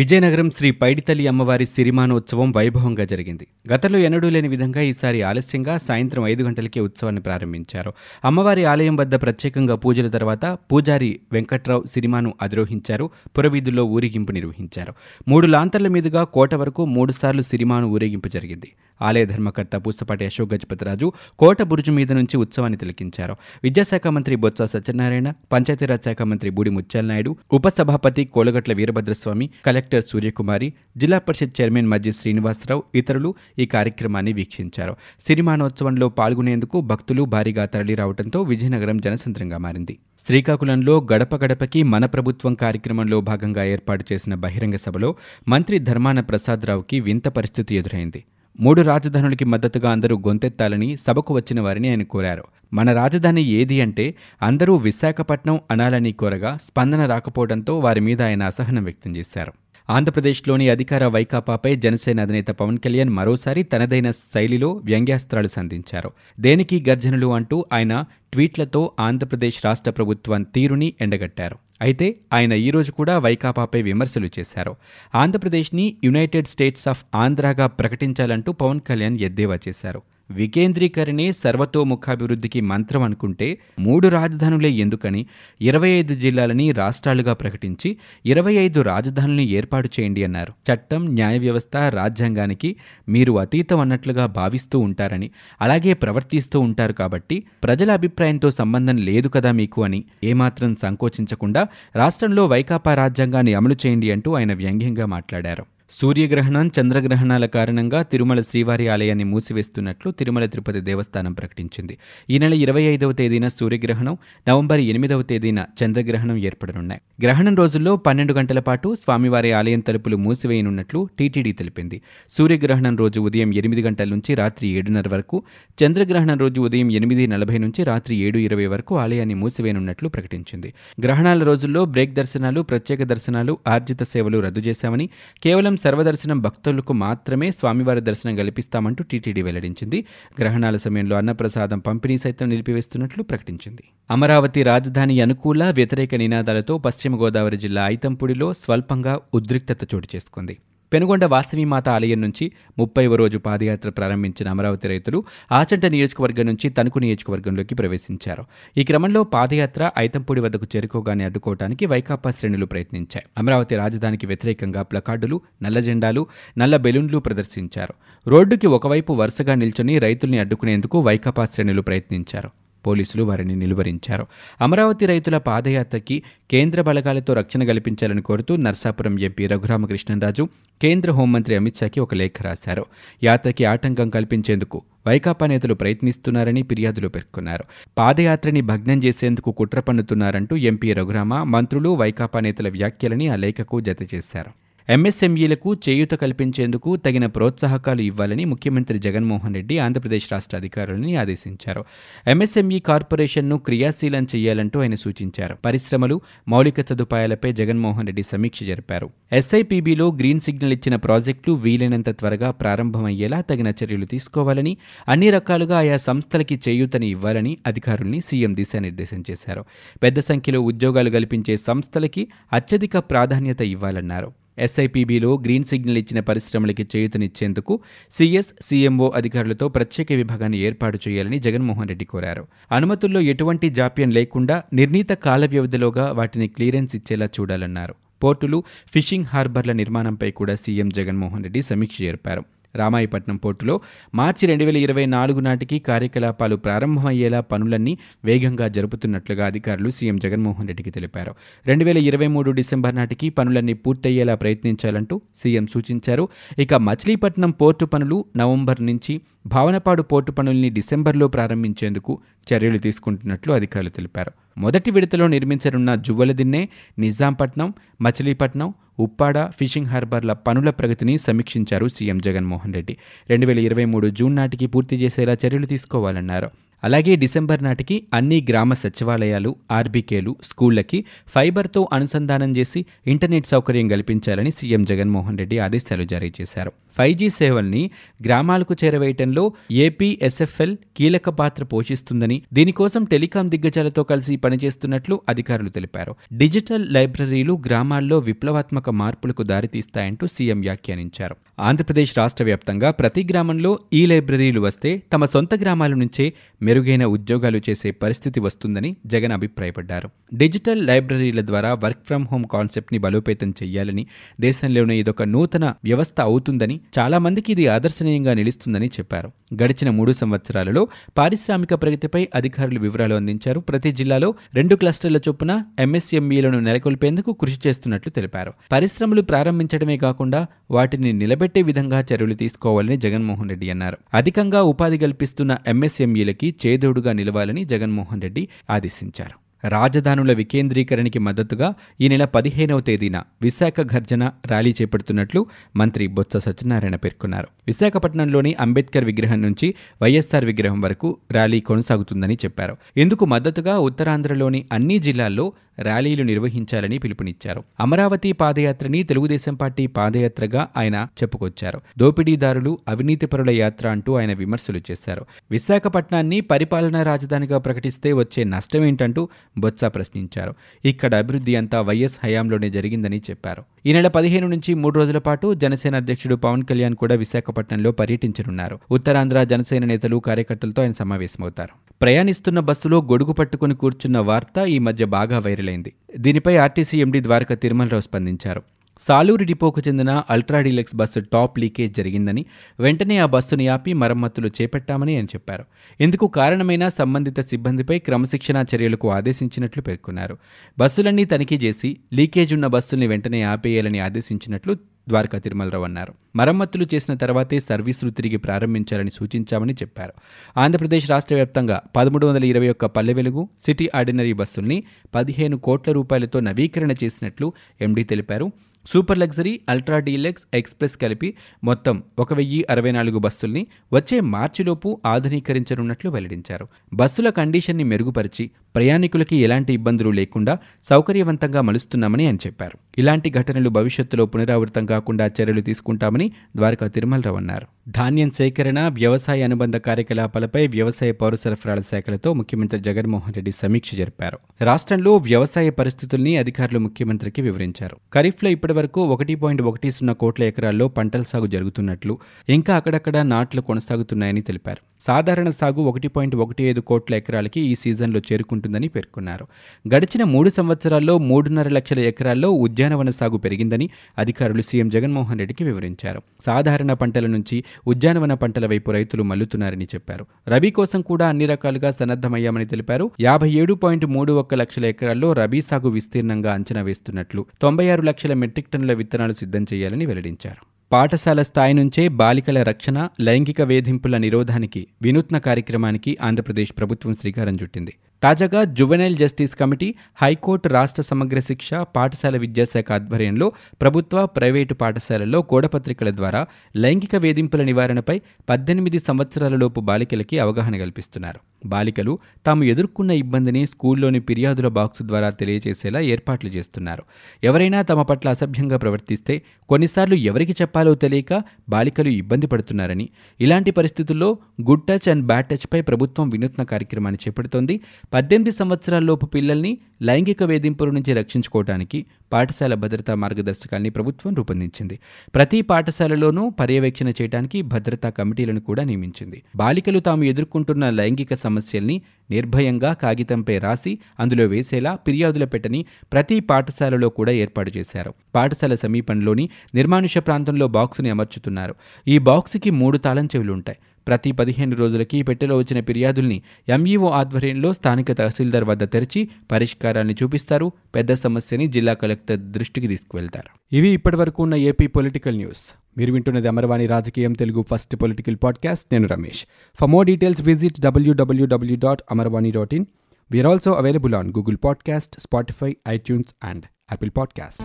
విజయనగరం శ్రీ పైడితల్లి అమ్మవారి సిరిమానోత్సవం వైభవంగా జరిగింది. గతంలో ఎన్నడూ లేని విధంగా ఈసారి ఆలస్యంగా సాయంత్రం ఐదు గంటలకే ఉత్సవాన్ని ప్రారంభించారు. అమ్మవారి ఆలయం వద్ద ప్రత్యేకంగా పూజల తర్వాత పూజారి వెంకట్రావు సిరిమాను అధిరోహించారు. పురవీధుల్లో ఊరేగింపు నిర్వహించారు. మూడు లాంతర్ల మీదుగా కోట వరకు మూడుసార్లు సిరిమాను ఊరేగింపు జరిగింది. ఆలయ ధర్మకర్త పూసపాటి అశోక్ గజపతిరాజు కోట బురుజు మీద నుంచి ఉత్సవాన్ని తిలకించారు. విద్యాశాఖ మంత్రి బొత్స సత్యనారాయణ పంచాయతీరాజ్ శాఖ మంత్రి బూడి ముత్యాలనాయుడు ఉపసభాపతి కోలగట్ల వీరభద్రస్వామి కలెక్టర్ సూర్యకుమారి జిల్లా పరిషత్ చైర్మన్ మజ్జి శ్రీనివాసరావు ఇతరులు ఈ కార్యక్రమాన్ని వీక్షించారు. సిరిమానోత్సవంలో పాల్గొనేందుకు భక్తులు భారీగా తరలిరావడంతో విజయనగరం జనసంద్రంగా మారింది. శ్రీకాకుళంలో గడప గడపకి మన ప్రభుత్వం కార్యక్రమంలో భాగంగా ఏర్పాటు చేసిన బహిరంగ సభలో మంత్రి ధర్మాన ప్రసాదరావుకి వింత పరిస్థితి ఎదురైంది. మూడు రాజధానులకి మద్దతుగా అందరూ గొంతెత్తాలని సభకు వచ్చిన వారిని ఆయన కోరారు. మన రాజధాని ఏది అంటే అందరూ విశాఖపట్నం అనాలని కోరగా స్పందన రాకపోవడంతో వారి మీద ఆయన అసహనం వ్యక్తం చేశారు. ఆంధ్రప్రదేశ్లోని అధికార వైకాపాపై జనసేన అధినేత పవన్ కళ్యాణ్ మరోసారి తనదైన శైలిలో వ్యంగ్యాస్త్రాలు సంధించారు. దేనికి గర్జనలు అంటూ ఆయన ట్వీట్లతో ఆంధ్రప్రదేశ్ రాష్ట్ర ప్రభుత్వం తీరుని ఎండగట్టారు. అయితే ఆయన ఈరోజు కూడా వైకాపాపై విమర్శలు చేశారు. ఆంధ్రప్రదేశ్ని యునైటెడ్ స్టేట్స్ ఆఫ్ ఆంధ్రాగా ప్రకటించాలంటూ పవన్ కళ్యాణ్ ఎద్దేవా చేశారు. వికేంద్రీకరణే సర్వతోముఖాభివృద్ధికి మంత్రం అనుకుంటే మూడు రాజధానులే ఎందుకని ఇరవై ఐదు జిల్లాలని రాష్ట్రాలుగా ప్రకటించి ఇరవై ఐదు రాజధానుల్ని ఏర్పాటు చేయండి అన్నారు. చట్టం న్యాయ వ్యవస్థ రాజ్యాంగానికి మీరు అతీతం అన్నట్లుగా భావిస్తూ ఉంటారని అలాగే ప్రవర్తిస్తూ ఉంటారు కాబట్టి ప్రజల అభిప్రాయంతో సంబంధం లేదు కదా మీకు అని ఏమాత్రం సంకోచించకుండా రాష్ట్రంలో వైకాపా రాజ్యాంగాన్ని అమలు చేయండి అంటూ ఆయన వ్యంగ్యంగా మాట్లాడారు. సూర్యగ్రహణం చంద్రగ్రహణాల కారణంగా తిరుమల శ్రీవారి ఆలయాన్ని మూసివేస్తున్నట్లు తిరుమల తిరుపతి దేవస్థానం ప్రకటించింది. ఈ నెల ఇరవై ఐదవ తేదీన సూర్యగ్రహణం నవంబర్ ఎనిమిదవ తేదీన చంద్రగ్రహణం ఏర్పడనున్నాయి. గ్రహణం రోజుల్లో పన్నెండు గంటల పాటు స్వామివారి ఆలయం తలుపులు మూసివేయనున్నట్లు టీటీడీ తెలిపింది. సూర్యగ్రహణం రోజు ఉదయం ఎనిమిది గంటల నుంచి రాత్రి ఏడున్నర వరకు చంద్రగ్రహణం రోజు ఉదయం ఎనిమిది నలభై నుంచి రాత్రి ఏడు ఇరవై వరకు ఆలయాన్ని మూసివేయనున్నట్లు ప్రకటించింది. గ్రహణాల రోజుల్లో బ్రేక్ దర్శనాలు ప్రత్యేక దర్శనాలు ఆర్జిత సేవలు రద్దు చేశామని కేవలం సర్వదర్శనం భక్తులకు మాత్రమే స్వామివారి దర్శనం కల్పిస్తామంటూ టీటీడీ వెల్లడించింది. గ్రహణాల సమయంలో అన్నప్రసాదం పంపిణీ సైతం నిలిపివేస్తున్నట్లు ప్రకటించింది. అమరావతి రాజధాని అనుకూల వ్యతిరేక నినాదాలతో పశ్చిమ గోదావరి జిల్లా ఐతంపూడిలో స్వల్పంగా ఉద్రిక్తత చోటు చేసుకుంది. పెనుగొండ వాసవిమాత ఆలయం నుంచి ముప్పైవ రోజు పాదయాత్ర ప్రారంభించిన అమరావతి రైతులు ఆచంట నియోజకవర్గం నుంచి తణుకు నియోజకవర్గంలోకి ప్రవేశించారు. ఈ క్రమంలో పాదయాత్ర ఐతంపూడి వద్దకు చేరుకోగానే అడ్డుకోవడానికి వైకాపా శ్రేణులు ప్రయత్నించాయి. అమరావతి రాజధానికి వ్యతిరేకంగా ప్లకార్డులు నల్ల జెండాలు నల్ల బెలూన్లు ప్రదర్శించారు. రోడ్డుకి ఒకవైపు వరుసగా నిల్చొని రైతుల్ని అడ్డుకునేందుకు వైకాపా శ్రేణులు ప్రయత్నించారు. పోలీసులు వారిని నిలువరించారు. అమరావతి రైతుల పాదయాత్రకి కేంద్ర బలగాలతో రక్షణ కల్పించాలని కోరుతూ నర్సాపురం ఎంపీ రఘురామకృష్ణరాజు కేంద్ర హోంమంత్రి అమిత్ షాకి ఒక లేఖ రాశారు. యాత్రకి ఆటంకం కల్పించేందుకు వైకాపా నేతలు ప్రయత్నిస్తున్నారని ఫిర్యాదులు పేర్కొన్నారు. పాదయాత్రని భగ్నం చేసేందుకు కుట్ర పన్నుతున్నారంటూ ఎంపీ రఘురామ మంత్రులు వైకాపా నేతల వ్యాఖ్యలని ఆ లేఖకు జతచేశారు. ఎంఎస్ఎంఈలకు చేయూత కల్పించేందుకు తగిన ప్రోత్సాహకాలు ఇవ్వాలని ముఖ్యమంత్రి జగన్మోహన్ రెడ్డి ఆంధ్రప్రదేశ్ రాష్ట్ర అధికారులని ఆదేశించారు. ఎంఎస్ఎంఈ కార్పొరేషన్ను క్రియాశీలం చేయాలంటూ ఆయన సూచించారు. పరిశ్రమలు మౌలిక సదుపాయాలపై జగన్మోహన్ రెడ్డి సమీక్ష జరిపారు. ఎస్ఐపిబిలో గ్రీన్ సిగ్నల్ ఇచ్చిన ప్రాజెక్టులు వీలైనంత త్వరగా ప్రారంభమయ్యేలా తగిన చర్యలు తీసుకోవాలని అన్ని రకాలుగా ఆయా సంస్థలకి చేయూతని ఇవ్వాలని అధికారుల్ని సీఎం దిశానిర్దేశం చేశారు. పెద్ద సంఖ్యలో ఉద్యోగాలు కల్పించే సంస్థలకి అత్యధిక ప్రాధాన్యత ఇవ్వాలన్నారు. ఎస్ఐపిబిలో గ్రీన్ సిగ్నల్ ఇచ్చిన పరిశ్రమలకి చేయూతనిచ్చేందుకు సీఎస్ సీఎంఓ అధికారులతో ప్రత్యేక విభాగాన్ని ఏర్పాటు చేయాలని జగన్మోహన్ రెడ్డి కోరారు. అనుమతుల్లో ఎటువంటి జాప్యం లేకుండా నిర్ణీత కాల వ్యవధిలోగా వాటిని క్లియరెన్స్ ఇచ్చేలా చూడాలన్నారు. పోర్టులు ఫిషింగ్ హార్బర్ల నిర్మాణంపై కూడా సీఎం జగన్మోహన్ రెడ్డి సమీక్ష జరిపారు రామాయపట్నం పోర్టులో మార్చి రెండు వేల ఇరవై నాలుగు నాటికి కార్యకలాపాలు ప్రారంభమయ్యేలా పనులన్నీ వేగంగా జరుపుతున్నట్లుగా అధికారులు సీఎం జగన్మోహన్ రెడ్డికి తెలిపారు. రెండు వేల ఇరవై మూడు డిసెంబర్ నాటికి పనులన్నీ పూర్తయ్యేలా ప్రయత్నించాలంటూ సీఎం సూచించారు. ఇక మచిలీపట్నం పోర్టు పనులు నవంబర్ నుంచి భావనపాడు పోర్టు పనుల్ని డిసెంబర్లో ప్రారంభించేందుకు చర్యలు తీసుకుంటున్నట్లు అధికారులు తెలిపారు. మొదటి విడతలో నిర్మించనున్న జువ్వలదిన్నె నిజాంపట్నం మచిలీపట్నం ఉప్పాడ ఫిషింగ్ హార్బర్ల పనుల ప్రగతిని సమీక్షించారు సీఎం జగన్మోహన్ రెడ్డి. రెండు వేల ఇరవై మూడు జూన్ నాటికి పూర్తి చేసేలా చర్యలు తీసుకోవాలన్నారు. అలాగే డిసెంబర్ నాటికి అన్ని గ్రామ సచివాలయాలు ఆర్బీకేలు స్కూళ్ళకి ఫైబర్తో అనుసంధానం చేసి ఇంటర్నెట్ సౌకర్యం కల్పించాలని సీఎం జగన్మోహన్ రెడ్డి ఆదేశాలు జారీ చేశారు. ఫైవ్ జీ సేవల్ని గ్రామాలకు చేరవేయటంలో ఏపీ ఎస్ఎఫ్ఎల్ కీలక పాత్ర పోషిస్తుందని దీనికోసం టెలికాం దిగ్గజాలతో కలిసి పనిచేస్తున్నట్లు అధికారులు తెలిపారు. డిజిటల్ లైబ్రరీలు గ్రామాల్లో విప్లవాత్మక మార్పులకు దారితీస్తాయంటూ సీఎం వ్యాఖ్యానించారు. ఆంధ్రప్రదేశ్ రాష్ట్ర వ్యాప్తంగా ప్రతి గ్రామంలో ఈ లైబ్రరీలు వస్తే తమ సొంత గ్రామాల నుంచే మెరుగైన ఉద్యోగాలు చేసే పరిస్థితి వస్తుందని జగన్ అభిప్రాయపడ్డారు. డిజిటల్ లైబ్రరీల ద్వారా వర్క్ ఫ్రం హోం కాన్సెప్ట్ని బలోపేతం చేయాలని దేశంలోనే ఇదొక నూతన వ్యవస్థ అవుతుందని చాలా మందికి ఇది ఆదర్శనీయంగా నిలుస్తుందని చెప్పారు. గడిచిన మూడు సంవత్సరాలలో పారిశ్రామిక ప్రగతిపై అధికారులు వివరాలు అందించారు. ప్రతి జిల్లాలో రెండు క్లస్టర్ల చొప్పున ఎంఎస్ఎంఈలను నెలకొల్పేందుకు కృషి చేస్తున్నట్లు తెలిపారు. పరిశ్రమలు ప్రారంభించడమే కాకుండా వాటిని నిలబెట్టే విధంగా చర్యలు తీసుకోవాలని జగన్మోహన్ రెడ్డి అన్నారు. అధికంగా ఉపాధి కల్పిస్తున్న ఎంఎస్ఎంఈలకి చేదోడుగా నిలవాలని జగన్మోహన్ రెడ్డి ఆదేశించారు. రాజధానుల వికేంద్రీకరణకి మద్దతుగా ఈ నెల పదిహేనవ తేదీన విశాఖ ఘర్జన ర్యాలీ చేపడుతున్నట్లు మంత్రి బొత్స సత్యనారాయణ పేర్కొన్నారు. విశాఖపట్నంలోని అంబేద్కర్ విగ్రహం నుంచి వైఎస్సార్ విగ్రహం వరకు ర్యాలీ కొనసాగుతుందని చెప్పారు. ఇందుకు మద్దతుగా ఉత్తరాంధ్రలోని అన్ని జిల్లాల్లో ర్యాలీలు నిర్వహించాలని పిలుపునిచ్చారు. అమరావతి పాదయాత్రని తెలుగుదేశం పార్టీ పాదయాత్రగా ఆయన చెప్పుకొచ్చారు. దోపిడీదారులు అవినీతిపరుల యాత్ర అంటూ ఆయన విమర్శలు చేశారు. విశాఖపట్నాన్ని పరిపాలనా రాజధానిగా ప్రకటిస్తే వచ్చే నష్టమేంటంటూ బొత్స ప్రశ్నించారు. ఇక్కడ అభివృద్ధి అంతా వైఎస్ హయాంలోనే జరిగిందని చెప్పారు. ఈ నెల పదిహేను నుంచి మూడు రోజుల పాటు జనసేన అధ్యక్షుడు పవన్ కళ్యాణ్ కూడా విశాఖపట్నంలో పర్యటించనున్నారు. ఉత్తరాంధ్ర జనసేన నేతలు కార్యకర్తలతో ఆయన సమావేశమవుతారు. ప్రయాణిస్తున్న బస్సులో గొడుగు పట్టుకుని కూర్చున్న వార్త ఈ మధ్య బాగా వైరల్ అయింది దీనిపై ఆర్టీసీ ఎండీ ద్వారక తిరుమలరావు స్పందించారు. సాలూరు డిపోకు చెందిన ultra deluxe bus top leakage జరిగిందని వెంటనే ఆ బస్సును ఆపి మరమ్మతులు చేపట్టామని ఆయన చెప్పారు. ఇందుకు కారణమైన సంబంధిత సిబ్బందిపై క్రమశిక్షణా చర్యలకు ఆదేశించినట్లు పేర్కొన్నారు. బస్సులన్నీ తనిఖీ చేసి లీకేజ్ ఉన్న బస్సుల్ని వెంటనే ఆపేయాలని ఆదేశించినట్లు ద్వారకా తిరుమలరావు అన్నారు. మరమ్మతులు చేసిన తర్వాతే సర్వీసులు తిరిగి ప్రారంభించాలని సూచించామని చెప్పారు. ఆంధ్రప్రదేశ్ రాష్ట్ర వ్యాప్తంగా పదమూడు వందల ఇరవై ఒక్క పల్లె వెలుగు సిటీ ఆర్డినరీ బస్సుల్ని పదిహేను కోట్ల రూపాయలతో నవీకరణ చేసినట్లు ఎండీ తెలిపారు. Super luxury ultra deluxe express కలిపి మొత్తం ఒక వెయ్యి అరవై నాలుగు బస్సుల్ని వచ్చే మార్చిలోపు ఆధునీకరించనున్నట్లు వెల్లడించారు. బస్సుల కండిషన్ని మెరుగుపరిచి ప్రయాణికులకి ఎలాంటి ఇబ్బందులు లేకుండా సౌకర్యవంతంగా మలుస్తున్నామని ఆయన చెప్పారు. ఇలాంటి ఘటనలు భవిష్యత్తులో పునరావృతం కాకుండా చర్యలు తీసుకుంటామని ద్వారకా తిరుమలరావు అన్నారు. ధాన్యం సేకరణ వ్యవసాయ అనుబంధ కార్యకలాపాలపై వ్యవసాయ పౌర సరఫరాల శాఖలతో ముఖ్యమంత్రి జగన్మోహన్ రెడ్డి సమీక్ష జరిపారు. రాష్ట్రంలో వ్యవసాయ పరిస్థితుల్ని అధికారులు ముఖ్యమంత్రికి వివరించారు. ఖరీఫ్లో ఇప్పటివరకు ఒకటి పాయింట్ ఒకటి సున్నా కోట్ల ఎకరాల్లో పంటల సాగు జరుగుతున్నట్లు ఇంకా అక్కడక్కడ నాట్లు కొనసాగుతున్నాయని తెలిపారు. సాధారణ సాగు ఒకటి పాయింట్ ఒకటి ఐదు కోట్ల ఎకరాలకి ఈ సీజన్లో చేరుకుంటుందని పేర్కొన్నారు. గడిచిన మూడు సంవత్సరాల్లో మూడున్నర లక్షల ఎకరాల్లో ఉద్యానవన సాగు పెరిగిందని అధికారులు సీఎం జగన్మోహన్ రెడ్డికి వివరించారు. సాధారణ పంటల నుంచి ఉద్యానవన పంటల వైపు రైతులు మల్లుతున్నారని చెప్పారు. రబీ కోసం కూడా అన్ని రకాలుగా సన్నద్ధమయ్యామని తెలిపారు. యాభై ఏడు పాయింట్ మూడు ఒక్క లక్షల ఎకరాల్లో రబీ సాగు విస్తీర్ణంగా అంచనా వేస్తున్నట్లు తొంభై ఆరు లక్షల మెట్రిక్ టన్నుల విత్తనాలు సిద్ధం చేయాలని వెల్లడించారు. పాఠశాల స్థాయి నుంచే బాలికల రక్షణ లైంగిక వేధింపుల నిరోధానికి వినూత్న కార్యక్రమానికి ఆంధ్రప్రదేశ్ ప్రభుత్వం శ్రీకారం చుట్టింది. తాజాగా జువెనైల్ జస్టిస్ కమిటీ హైకోర్టు రాష్ట్ర సమగ్ర శిక్ష పాఠశాల విద్యాశాఖ ఆధ్వర్యంలో ప్రభుత్వ ప్రైవేటు పాఠశాలల్లో గోడపత్రికల ద్వారా లైంగిక వేధింపుల నివారణపై పద్దెనిమిది సంవత్సరాలలోపు బాలికలకి అవగాహన కల్పిస్తున్నారు. బాలికలు తాము ఎదుర్కొన్న ఇబ్బందిని స్కూల్లోని ఫిర్యాదుల బాక్సు ద్వారా తెలియజేసేలా ఏర్పాట్లు చేస్తున్నారు. ఎవరైనా తమ పట్ల అసభ్యంగా ప్రవర్తిస్తే కొన్నిసార్లు ఎవరికి చెప్పాలో తెలియక బాలికలు ఇబ్బంది పడుతున్నారని. ఇలాంటి పరిస్థితుల్లో గుడ్ టచ్ అండ్ బ్యాడ్ టచ్పై ప్రభుత్వం వినూత్న కార్యక్రమాన్ని చేపడుతోంది. పద్దెనిమిది సంవత్సరాల్లోపు పిల్లల్ని లైంగిక వేధింపుల నుంచి రక్షించుకోవడానికి పాఠశాల భద్రతా మార్గదర్శకాల్ని ప్రభుత్వం రూపొందించింది. ప్రతి పాఠశాలలోనూ పర్యవేక్షణ చేయడానికి భద్రతా కమిటీలను కూడా నియమించింది. బాలికలు తాము ఎదుర్కొంటున్న లైంగిక సమస్యల్ని నిర్భయంగా కాగితంపై రాసి అందులో వేసేలా ఫిర్యాదుల పెట్టని ప్రతి పాఠశాలలో కూడా ఏర్పాటు చేశారు. పాఠశాల సమీపంలోని నిర్మానుష ప్రాంతంలో బాక్సుని అమర్చుతున్నారు. ఈ బాక్సుకి మూడు తాళం చెవులు ఉంటాయి ప్రతి పదిహేను రోజులకి పెట్టెలో వచ్చిన ఫిర్యాదుల్ని ఎంఈఓ ఆధ్వర్యంలో స్థానిక తహసీల్దార్ వద్ద తెరిచి పరిష్కారాన్ని చూపిస్తారు. పెద్ద సమస్యని జిల్లా కలెక్టర్ దృష్టికి తీసుకువెళ్తారు. ఇవి ఇప్పటివరకు ఉన్న ఏపీ పొలిటికల్ న్యూస్. మీరు వింటున్నది అమర్వాణి రాజకీయం తెలుగు ఫస్ట్ పొలిటికల్ పాడ్కాస్ట్. నేను Ramesh. For more details visit WWW dot Amarvani dot in we are also available on Google podcast Spotify iTunes and Apple podcast